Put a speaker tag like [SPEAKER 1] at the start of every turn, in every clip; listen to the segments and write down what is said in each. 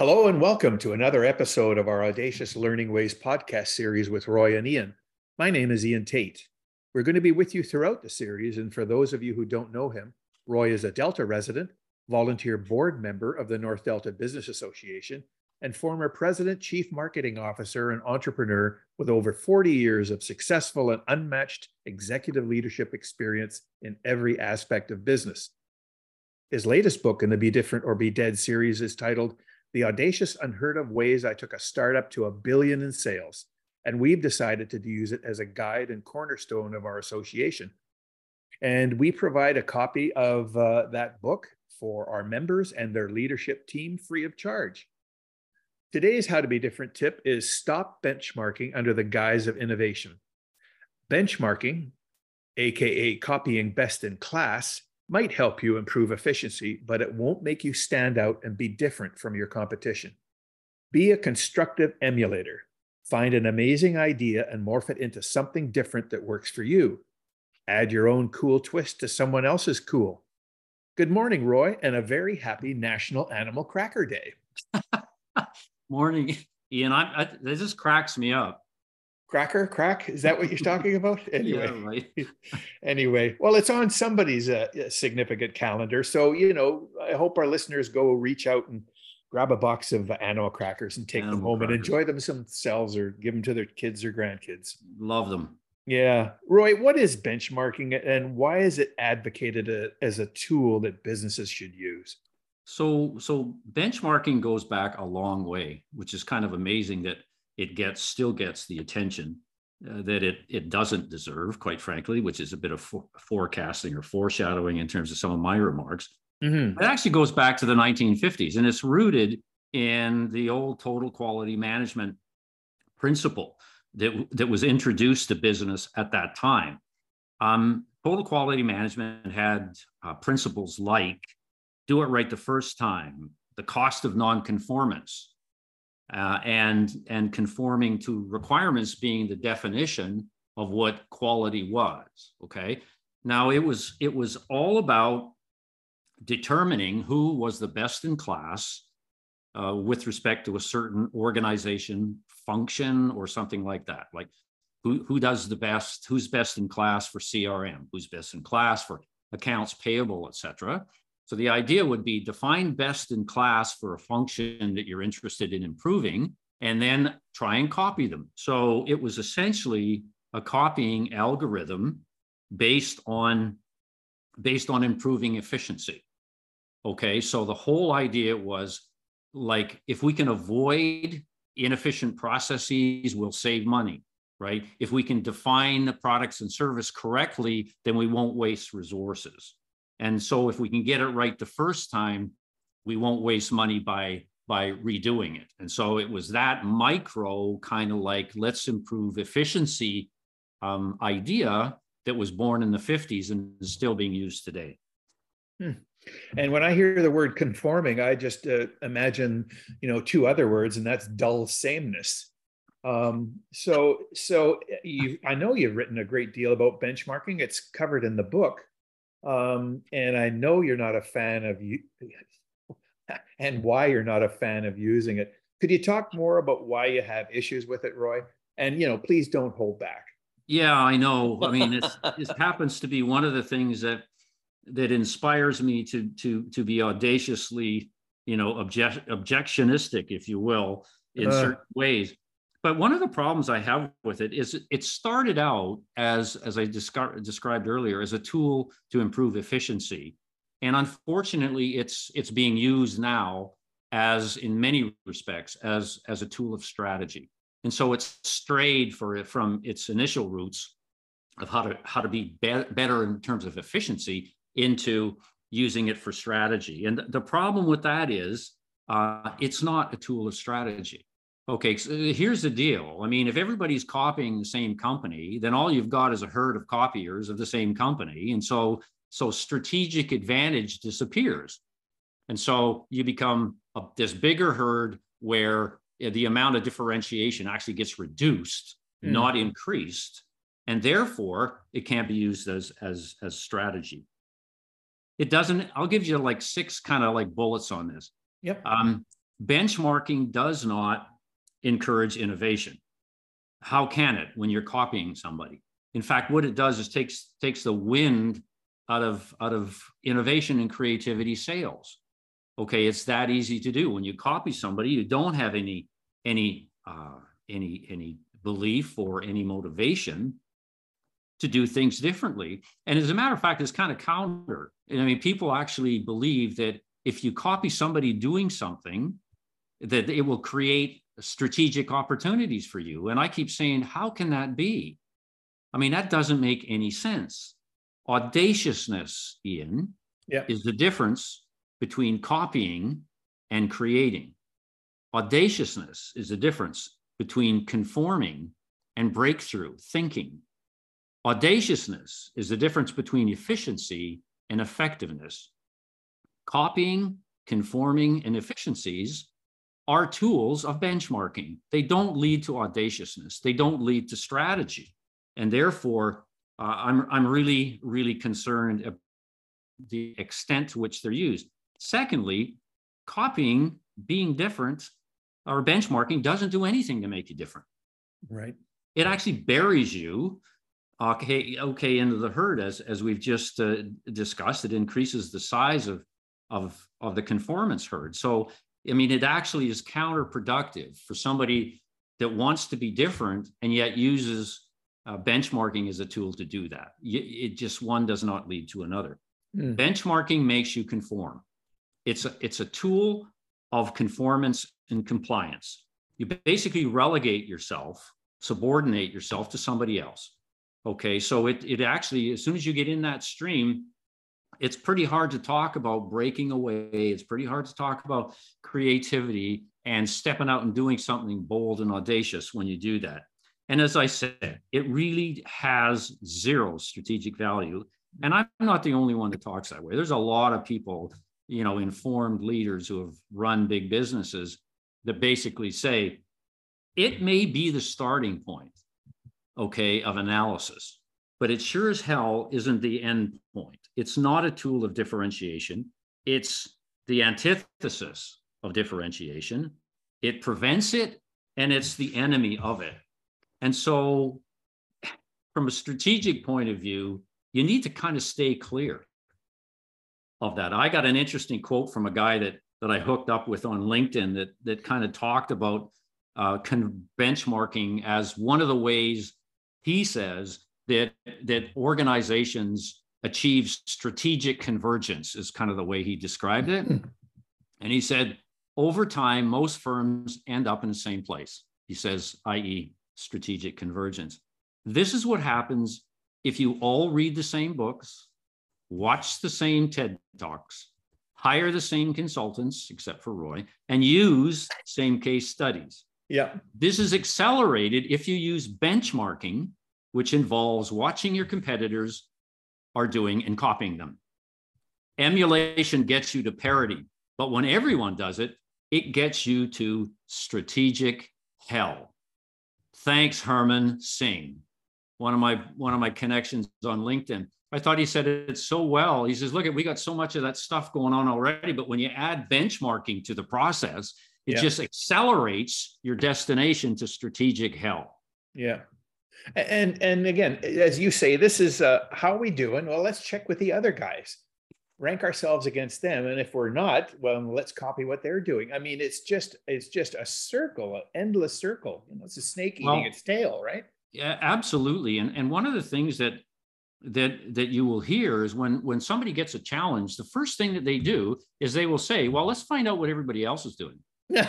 [SPEAKER 1] Hello and welcome to another episode of our Audacious Learning Ways podcast series with Roy and Ian. My name is Ian Tate. We're going to be with you throughout the series, and for those of you who don't know him, Roy is a Delta resident, volunteer board member of the North Delta Business Association, and former president, chief marketing officer, and entrepreneur with over 40 years of successful and unmatched executive leadership experience in every aspect of business. His latest book in the Be Different or Be Dead series is titled the audacious, unheard of ways I took a startup to a billion in sales. And we've decided to use it as a guide and cornerstone of our association. And we provide a copy of uh, that book for our members and their leadership team free of charge. Today's How to Be Different tip is stop benchmarking under the guise of innovation. Benchmarking, AKA copying best in class, might help you improve efficiency, but it won't make you stand out and be different from your competition. Be a constructive emulator. Find an amazing idea and morph it into something different that works for you. Add your own cool twist to someone else's cool. Good morning, Roy, and a very happy National Animal Cracker Day.
[SPEAKER 2] morning, Ian. I, I, this just cracks me up
[SPEAKER 1] cracker? Crack? Is that what you're talking about? Anyway. yeah, anyway well it's on somebody's uh, significant calendar. So you know i hope our listeners go reach out and grab a box of animal crackers and take animal them home crackers. and enjoy them themselves or give them to their kids or grandkids.
[SPEAKER 2] Love them.
[SPEAKER 1] Yeah. Roy what is benchmarking and why is it advocated a, uh, as a tool that businesses should use?
[SPEAKER 2] So so benchmarking goes back a long way which is kind of amazing that it gets still gets the attention uh, that it it doesn't deserve, quite frankly, which is a bit of for, forecasting or foreshadowing in terms of some of my remarks. Mm-hmm. It actually goes back to the 1950s, and it's rooted in the old total quality management principle that that was introduced to business at that time. Um, total quality management had uh, principles like do it right the first time, the cost of nonconformance, uh, and and conforming to requirements being the definition of what quality was okay? Now it was it was all about determining who was the best in class uh, with respect to a certain organization function or something like that. Like who, who does the best who's best in class for crm who's best in class for accounts payable et cetera so the idea would be define best in class for a function that you're interested in improving, and then try and copy them. So it was essentially a copying algorithm based on based on improving efficiency. Okay, so the whole idea was like if we can avoid inefficient processes, we'll save money, right? If we can define the products and service correctly, then we won't waste resources. And so if we can get it right the first time, we won't waste money by by redoing it. And so it was that micro kind of like let's improve efficiency um, idea that was born in the 50s and is still being used today.
[SPEAKER 1] Hmm. And when I hear the word conforming, I just uh, imagine, you know, two other words, and that's dull sameness. Um, so, so you, I know you've written a great deal about benchmarking. It's covered in the book. Um, and I know you're not a fan of you and why you're not a fan of using it. Could you talk more about why you have issues with it, Roy? And you know, please don't hold back.
[SPEAKER 2] Yeah, I know. I mean, it's, this happens to be one of the things that that inspires me to to to be audaciously, you know, object, objectionistic, if you will, in uh, certain ways. But one of the problems I have with it is it started out as, as I descri- described earlier, as a tool to improve efficiency. And unfortunately, it's, it's being used now as, in many respects, as, as a tool of strategy. And so it's strayed for, from its initial roots of how to, how to be, be better in terms of efficiency into using it for strategy. And the problem with that is uh, it's not a tool of strategy Okay, so uh, here's the deal. I mean, if everybody's copying the same company, then all you've got is a herd of copiers of the same company. And so so strategic advantage disappears. And so you become a, this bigger herd where uh, the amount of differentiation actually gets reduced, mm. not increased. And therefore, it can't be used as, as, as strategy. It doesn't, I'll give you like six kind of like bullets on this.
[SPEAKER 1] Yep.
[SPEAKER 2] Um, benchmarking does not encourage innovation. How can it when you're copying somebody? In fact, what it does is takes takes the wind out of out of innovation and creativity sales. Okay, it's that easy to do. When you copy somebody, you don't have any any uh, any any belief or any motivation to do things differently. And as a matter of fact, it's kind of counter. I mean, people actually believe that if you copy somebody doing something, that it will create strategic opportunities for you. And I keep saying, how can that be? I mean, that doesn't make any sense. Audaciousness, Ian,
[SPEAKER 1] yeah.
[SPEAKER 2] is the difference between copying and creating. Audaciousness is the difference between conforming and breakthrough thinking. Audaciousness is the difference between efficiency and effectiveness. Copying, conforming, and efficiencies are tools of benchmarking. They don't lead to audaciousness, they don't lead to strategy. And therefore, uh, I'm, I'm really, really concerned about the extent to which they're used. Secondly, copying, being different, or benchmarking doesn't do anything to make you different.
[SPEAKER 1] Right.
[SPEAKER 2] It actually buries you okay, okay into the herd as as we've just uh, discussed. It increases the size of of of the conformance herd. So I mean, it actually is counterproductive for somebody that wants to be different and yet uses uh, benchmarking as a tool to do that. It just one does not lead to another. Mm. Benchmarking makes you conform. It's a, it's a tool of conformance and compliance. You basically relegate yourself, subordinate yourself to somebody else. Okay, so it, it actually, as soon as you get in that stream, it's pretty hard to talk about breaking away. It's pretty hard to talk about creativity and stepping out and doing something bold and audacious when you do that. And as I said, it really has zero strategic value. And I'm not the only one that talks that way. There's a lot of people, you know, informed leaders who have run big businesses that basically say it may be the starting point, okay, of analysis, but it sure as hell isn't the end point. It's not a tool of differentiation. It's the antithesis of differentiation. It prevents it and it's the enemy of it. And so, from a strategic point of view, you need to kind of stay clear of that. I got an interesting quote from a guy that that I hooked up with on LinkedIn that that kind of talked about uh, benchmarking as one of the ways he says that that organizations achieve strategic convergence is kind of the way he described it. Hmm. and he said over time most firms end up in the same place. He says, i.e., strategic convergence. This is what happens if you all read the same books, watch the same TED Talks, hire the same consultants, except for Roy, and use same case studies.
[SPEAKER 1] Yeah.
[SPEAKER 2] This is accelerated if you use benchmarking, which involves watching your competitors are doing and copying them. Emulation gets you to parity, but when everyone does it, it gets you to strategic hell. Thanks, Herman Singh, one of my one of my connections on LinkedIn. I thought he said it so well. He says, "Look, at we got so much of that stuff going on already, but when you add benchmarking to the process, it yeah. just accelerates your destination to strategic hell."
[SPEAKER 1] Yeah. And and again, as you say, this is uh, how we doing. Well, let's check with the other guys. Rank ourselves against them. And if we're not well let's copy what they're doing. I mean it's just it's just a circle an endless circle. You know it's a snake eating well, its tail right?
[SPEAKER 2] Yeah absolutely. And and one of the things that that that you will hear is when when somebody gets a challenge the first thing that they do is they will say well let's find out what everybody else is doing.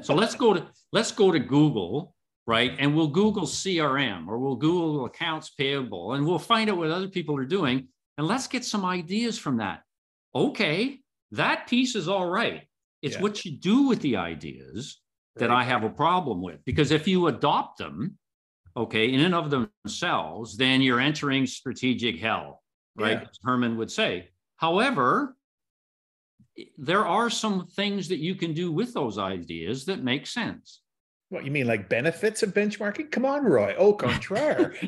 [SPEAKER 2] So let's go to let's go to google right and we'll google crm or we'll google accounts payable and we'll find out what other people are doing and let's get some ideas from that. Okay, that piece is all right. It's yeah. what you do with the ideas that I have a problem with. Because if you adopt them, okay, in and of themselves, then you're entering strategic hell, right? Yeah. As Herman would say. However, there are some things that you can do with those ideas that make sense.
[SPEAKER 1] What you mean, like benefits of benchmarking? Come on, Roy. Au contraire.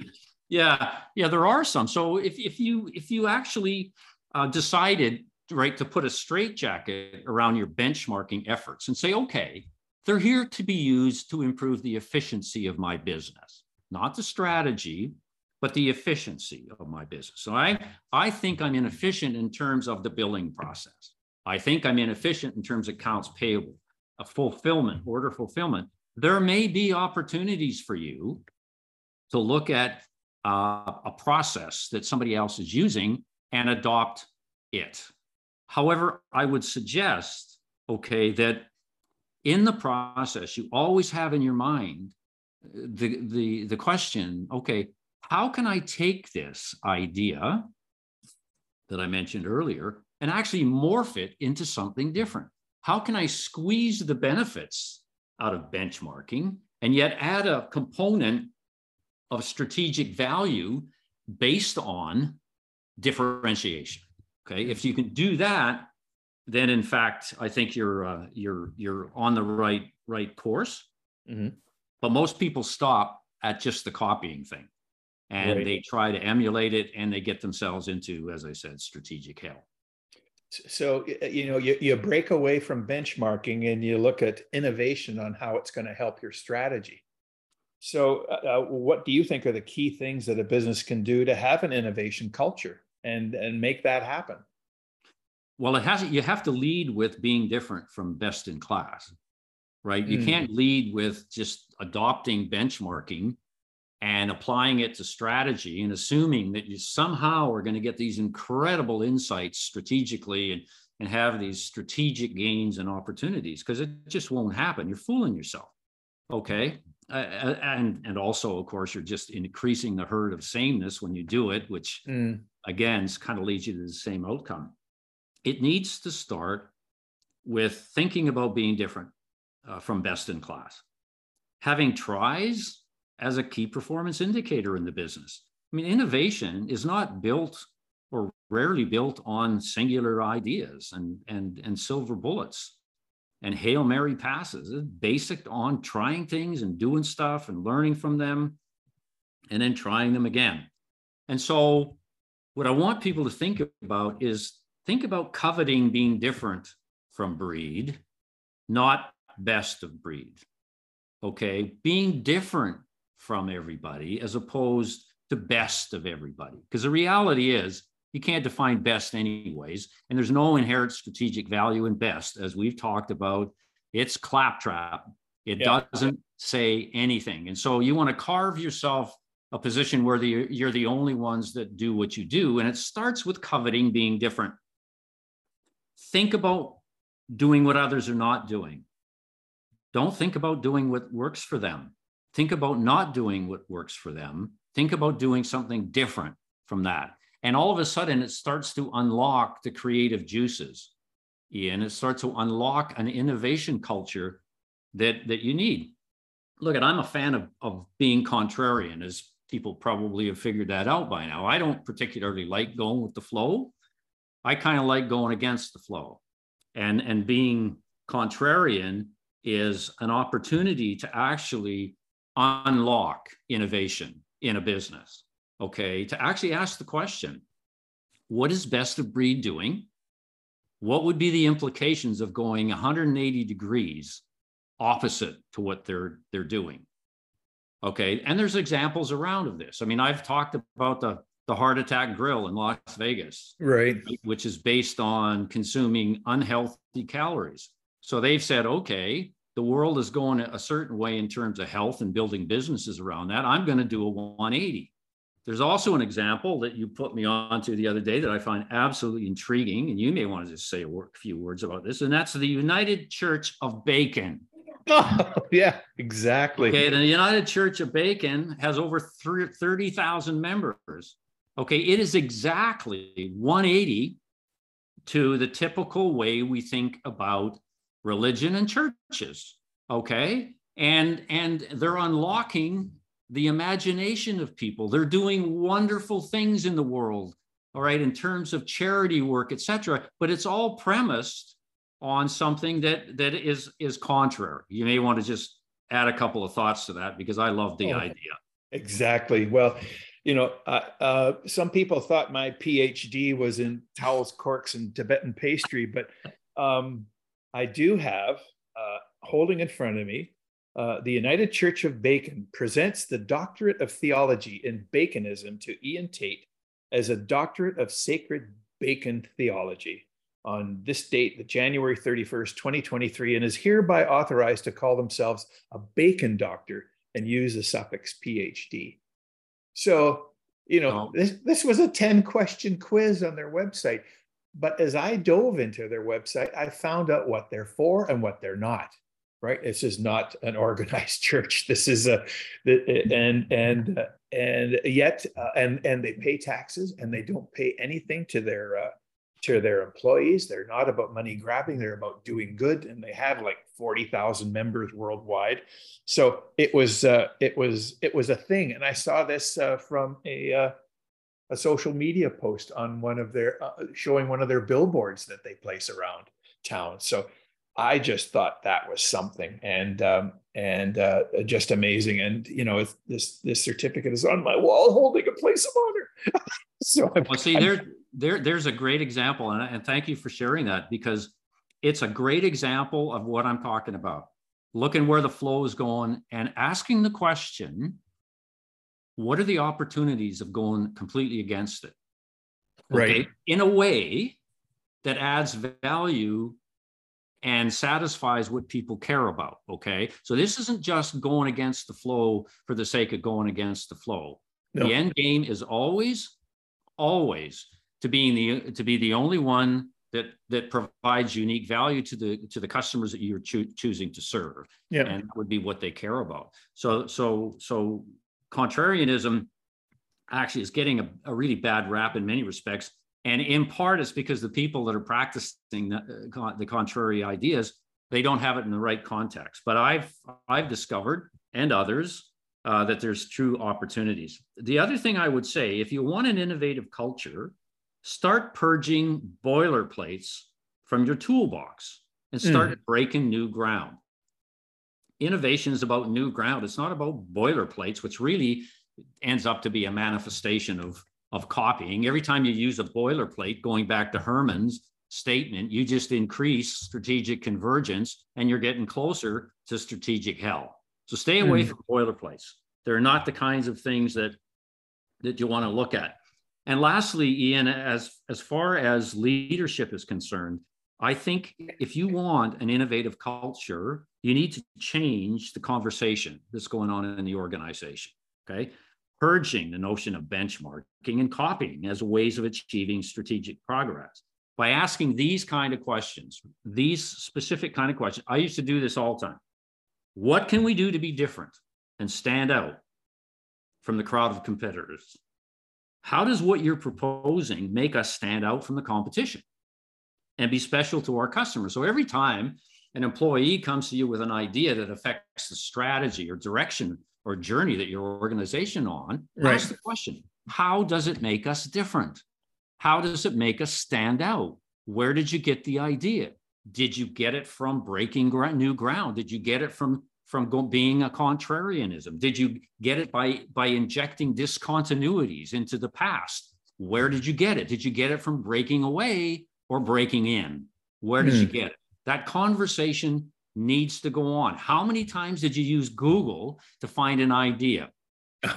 [SPEAKER 2] Yeah, yeah, there are some. So if if you if you actually uh, decided right to put a straitjacket around your benchmarking efforts and say, okay, they're here to be used to improve the efficiency of my business, not the strategy, but the efficiency of my business. So I, I think I'm inefficient in terms of the billing process. I think I'm inefficient in terms of accounts payable, a fulfillment, order fulfillment. There may be opportunities for you to look at uh, a process that somebody else is using and adopt it. However, I would suggest, okay, that in the process, you always have in your mind uh, the, the, the question, okay, how can I take this idea that I mentioned earlier and actually morph it into something different? How can I squeeze the benefits out of benchmarking and yet add a component of strategic value based on differentiation? Okay, if you can do that, then in fact, I think you're uh, you're you're on the right right course. Mm-hmm. But most people stop at just the copying thing and right. they try to emulate it and they get themselves into, as I said, strategic hell.
[SPEAKER 1] So, you know, you, you break away from benchmarking and you look at innovation on how it's going to help your strategy. So, uh, uh, what do you think are the key things that a business can do to have an innovation culture and, and make that happen?
[SPEAKER 2] Well, it has you have to lead with being different from best in class, right? Mm. You can't lead with just adopting benchmarking and applying it to strategy and assuming that you somehow are going to get these incredible insights strategically and, and have these strategic gains and opportunities because it just won't happen. You're fooling yourself. Okay. Uh, and and also of course you're just increasing the herd of sameness when you do it which mm. again kind of leads you to the same outcome it needs to start with thinking about being different uh, from best in class having tries as a key performance indicator in the business. I mean, innovation is not built or rarely built on singular ideas and, and, and silver bullets and Hail Mary passes. It's basic on trying things and doing stuff and learning from them and then trying them again. And so, what I want people to think about is think about coveting being different from breed, not best of breed. Okay. Being different from everybody as opposed to best of everybody. Because the reality is, you can't define best anyways, and there's no inherent strategic value in best, as we've talked about. It's claptrap. It yeah. doesn't say anything, and so you want to carve yourself a position where the, you're the only ones that do what you do, and it starts with coveting being different. Think about doing what others are not doing. Don't think about doing what works for them think about not doing what works for them. Think about doing something different from that. And all of a sudden it starts to unlock the creative juices ian. It starts to unlock an innovation culture that that you need. Look at i'm a fan of, of being contrarian as people probably have figured that out by now. I don't particularly like going with the flow. I kind of like going against the flow. And and being contrarian is an opportunity to actually unlock innovation in a business. Okay. To actually ask the question what is best of breed doing? What would be the implications of going 180 degrees opposite to what they're they're doing? Okay. And there's examples around of this. I mean, I've talked about the the heart attack grill in Las Vegas,
[SPEAKER 1] right,
[SPEAKER 2] which is based on consuming unhealthy calories. So they've said, okay, the world is going a certain way in terms of health and building businesses around that. I'm going to do a 180. There's also an example that you put me on to the other day that I find absolutely intriguing, and you may want to just say a few words about this, and that's the United Church of Bacon.
[SPEAKER 1] Oh, yeah, exactly.
[SPEAKER 2] Okay, the United Church of Bacon has over 30,000 members. Okay, it is exactly 180 to the typical way we think about religion and churches okay? And and they're unlocking the imagination of people. They're doing wonderful things in the world all right in terms of charity work etc but it's all premised on something that that is is contrary. You may want to just add a couple of thoughts to that because i love the oh, idea.
[SPEAKER 1] Exactly. Well you know, uh, uh, some people thought my PhD was in towels, corks, and Tibetan pastry, but um, I do have uh, holding in front of me uh, the United Church of Bacon presents the Doctorate of Theology in Baconism to Ian Tate as a Doctorate of Sacred Bacon Theology on this date, the January 31st, 2023, and is hereby authorized to call themselves a Bacon Doctor and use the suffix PhD. So, you know, oh. this, this was a 10 question quiz on their website. But as I dove into their website, I found out what they're for and what they're not right? This is not an organized church. This is a, and and uh, and yet, uh, and and they pay taxes and they don't pay anything to their uh, to their employees. They're not about money grabbing. They're about doing good, and they have like forty thousand members worldwide. So it was uh, it was it was a thing, and I saw this uh, from a. Uh, a social media post on one of their showing one of their billboards that they place around town. So I just thought that was something, and um, and uh, just amazing. And you know, this this certificate is on my wall, holding a place of honor.
[SPEAKER 2] so I'm, well, see, I'm, there there there's a great example, and, and thank you for sharing that because it's a great example of what I'm talking about. Looking where the flow is going and asking the question, what are the opportunities of going completely against it?
[SPEAKER 1] Okay? Right.
[SPEAKER 2] In a way that adds value and satisfies what people care about. Okay. So this isn't just going against the flow for the sake of going against the flow. No. The end game is always, always to being the to be the only one that that provides unique value to the to the customers that you're cho- choosing to serve.
[SPEAKER 1] Yeah.
[SPEAKER 2] And that would be what they care about. So so so contrarianism actually is getting a, a really bad rap in many respects and in part, it's because the people that are practicing the, uh, the contrary ideas, they don't have it in the right context. But I've I've discovered and others uh, that there's true opportunities. The other thing I would say, if you want an innovative culture, start purging boilerplates from your toolbox and start mm. breaking new ground. Innovation is about new ground. It's not about boilerplates, which really ends up to be a manifestation of of copying. Every time you use a boilerplate, going back to Herman's statement, you just increase strategic convergence and you're getting closer to strategic hell. So stay away mm. from boilerplates. They're not the kinds of things that that you want to look at. And lastly, Ian, as as far as leadership is concerned, I think if you want an innovative culture, you need to change the conversation that's going on in the organization. Okay? Purging the notion of benchmarking and copying as ways of achieving strategic progress. By asking these kind of questions these specific kind of questions i used to do this all the time. What can we do to be different and stand out from the crowd of competitors? How does what you're proposing make us stand out from the competition and be special to our customers? So every time an employee comes to you with an idea that affects the strategy or direction or journey that your organization on, right. ask the question, how does it make us different? How does it make us stand out? Where did you get the idea? Did you get it from breaking new ground? Did you get it from from go, being a contrarianism? Did you get it by by injecting discontinuities into the past? Where did you get it? Did you get it from breaking away or breaking in? Where did mm. you hmm. get it? That conversation needs to go on. How many times did you use Google to find an idea? All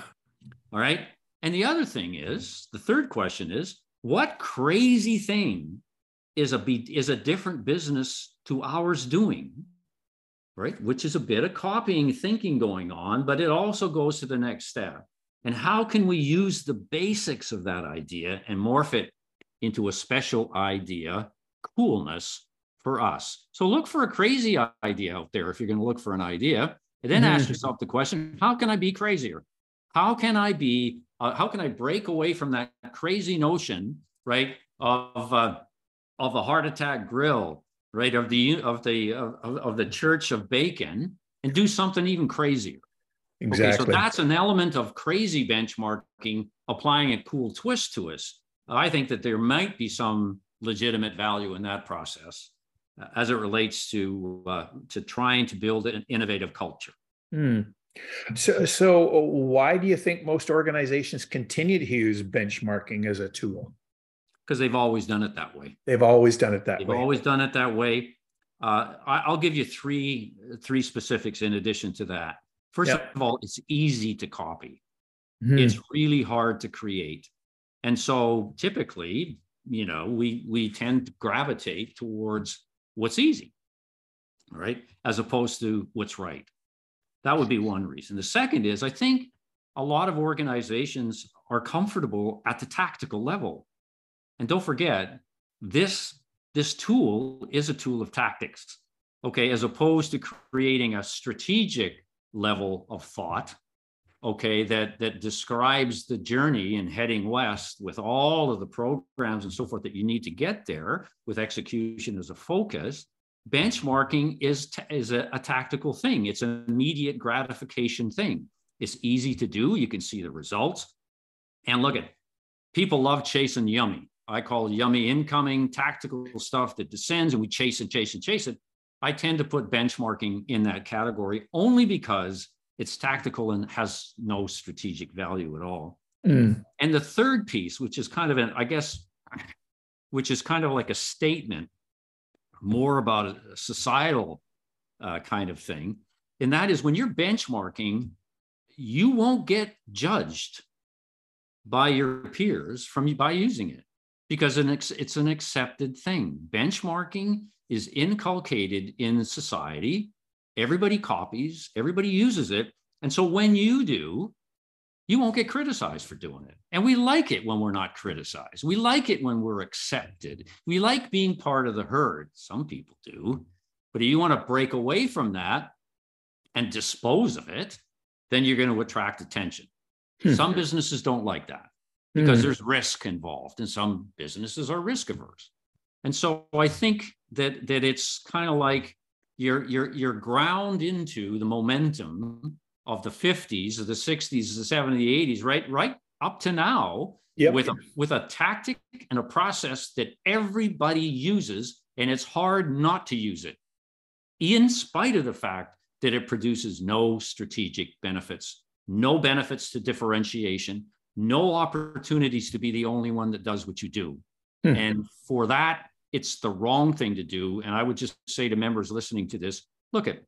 [SPEAKER 2] right. And the other thing is the third question is what crazy thing is a be, is a different business to ours doing? Right, which is a bit of copying thinking going on, but it also goes to the next step. And how can we use the basics of that idea and morph it into a special idea, coolness, for us. So look for a crazy idea out there if you're going to look for an idea. And then mm-hmm. ask yourself the question how can I be crazier? How can I be, uh, how can I break away from that crazy notion, right, of, uh, of a heart attack grill, right, of the, of the, of, of the church of bacon and do something even crazier?
[SPEAKER 1] Exactly.
[SPEAKER 2] Okay, so that's an element of crazy benchmarking, applying a cool twist to us. I think that there might be some legitimate value in that process as it relates to uh, to trying to build an innovative culture.
[SPEAKER 1] Mm. So, so why do you think most organizations continue to use benchmarking as a tool?
[SPEAKER 2] Because they've always done it that way.
[SPEAKER 1] They've always done it that
[SPEAKER 2] they've
[SPEAKER 1] way.
[SPEAKER 2] They've always done it that way. Uh, I, will give you three three specifics in addition to that. First yep. of all, it's easy to copy. Mm-hmm. It's really hard to create, and so typically, you know, we we tend to gravitate towards what's easy, right, as opposed to what's right. That would be one reason. The second is I think a lot of organizations are comfortable at the tactical level. And don't forget, this, this tool is a tool of tactics, okay, as opposed to creating a strategic level of thought, okay, that, that describes the journey in heading west with all of the programs and so forth that you need to get there with execution as a focus benchmarking is, t- is a, a tactical thing. It's an immediate gratification thing. It's easy to do. You can see the results. And look at people love chasing yummy. I call yummy incoming tactical stuff that descends and we chase and chase and chase it. I tend to put benchmarking in that category only because it's tactical and has no strategic value at all. Mm. And the third piece, which is kind of an, I guess, which is kind of like a statement more about a societal uh, kind of thing. And that is when you're benchmarking, you won't get judged by your peers from by using it because it's an accepted thing. Benchmarking is inculcated in society. Everybody copies, everybody uses it. And so when you do, you won't get criticized for doing it. And we like it when we're not criticized. We like it when we're accepted. We like being part of the herd. Some people do. But if you want to break away from that and dispose of it, then you're going to attract attention. Hmm. Some businesses don't like that because hmm. there's risk involved, and some businesses are risk averse. And so I think that that it's kind of like you're you're you're ground into the momentum of the 50s, of the 60s, the 70s, the 80s, right, right up to now, yep. with a with a tactic and a process that everybody uses, and it's hard not to use it, in spite of the fact that it produces no strategic benefits, no benefits to differentiation, no opportunities to be the only one that does what you do. Hmm. And for that, it's the wrong thing to do. And I would just say to members listening to this, look at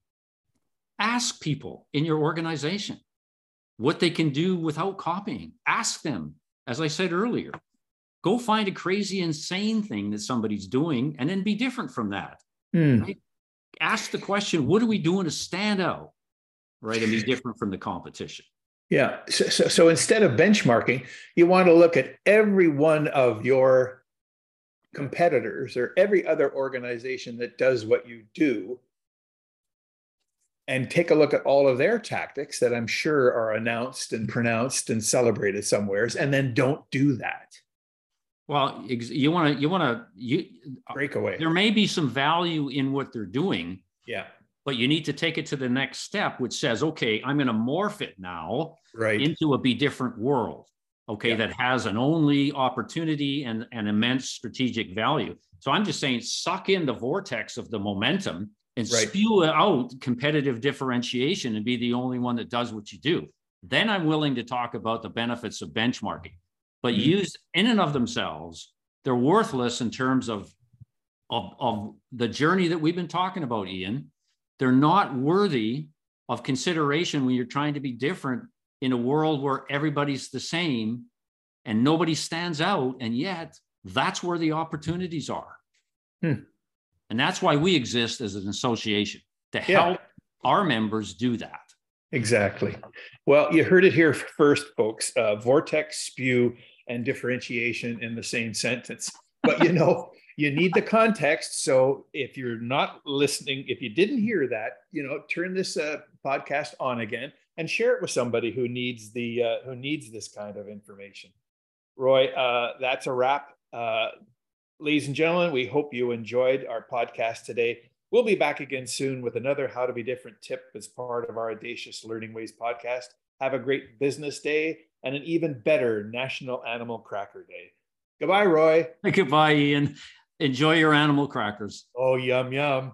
[SPEAKER 2] Ask people in your organization what they can do without copying. Ask them, as I said earlier, go find a crazy, insane thing that somebody's doing and then be different from that. Mm. Right? Ask the question, what are we doing to stand out? Right. And be different from the competition.
[SPEAKER 1] Yeah. So, so, so instead of benchmarking, you want to look at every one of your competitors or every other organization that does what you do and take a look at all of their tactics that I'm sure are announced and pronounced and celebrated somewheres, and then don't do that.
[SPEAKER 2] Well, you want to you want to you uh,
[SPEAKER 1] break away.
[SPEAKER 2] There may be some value in what they're doing.
[SPEAKER 1] Yeah.
[SPEAKER 2] But you need to take it to the next step, which says, okay, I'm going to morph it now
[SPEAKER 1] right.
[SPEAKER 2] into a be different world. Okay, yeah. that has an only opportunity and an immense strategic value. So I'm just saying, suck in the vortex of the momentum and right. spew out competitive differentiation and be the only one that does what you do. Then I'm willing to talk about the benefits of benchmarking. But mm-hmm. used in and of themselves, they're worthless in terms of, of, of the journey that we've been talking about, Ian. They're not worthy of consideration when you're trying to be different in a world where everybody's the same and nobody stands out. And yet, that's where the opportunities are. Hmm. And that's why we exist as an association to help yeah. our members do that.
[SPEAKER 1] Exactly. Well, you heard it here first, folks. Uh, vortex, spew, and differentiation in the same sentence. But you know, you need the context. So if you're not listening, if you didn't hear that, you know, turn this uh, podcast on again and share it with somebody who needs the uh, who needs this kind of information. Roy, uh, that's a wrap. Uh, Ladies and gentlemen, we hope you enjoyed our podcast today. We'll be back again soon with another How to Be Different tip as part of our Audacious Learning Ways podcast. Have a great business day and an even better National Animal Cracker Day. Goodbye, Roy.
[SPEAKER 2] Goodbye, Ian. Enjoy your animal crackers.
[SPEAKER 1] Oh, yum, yum.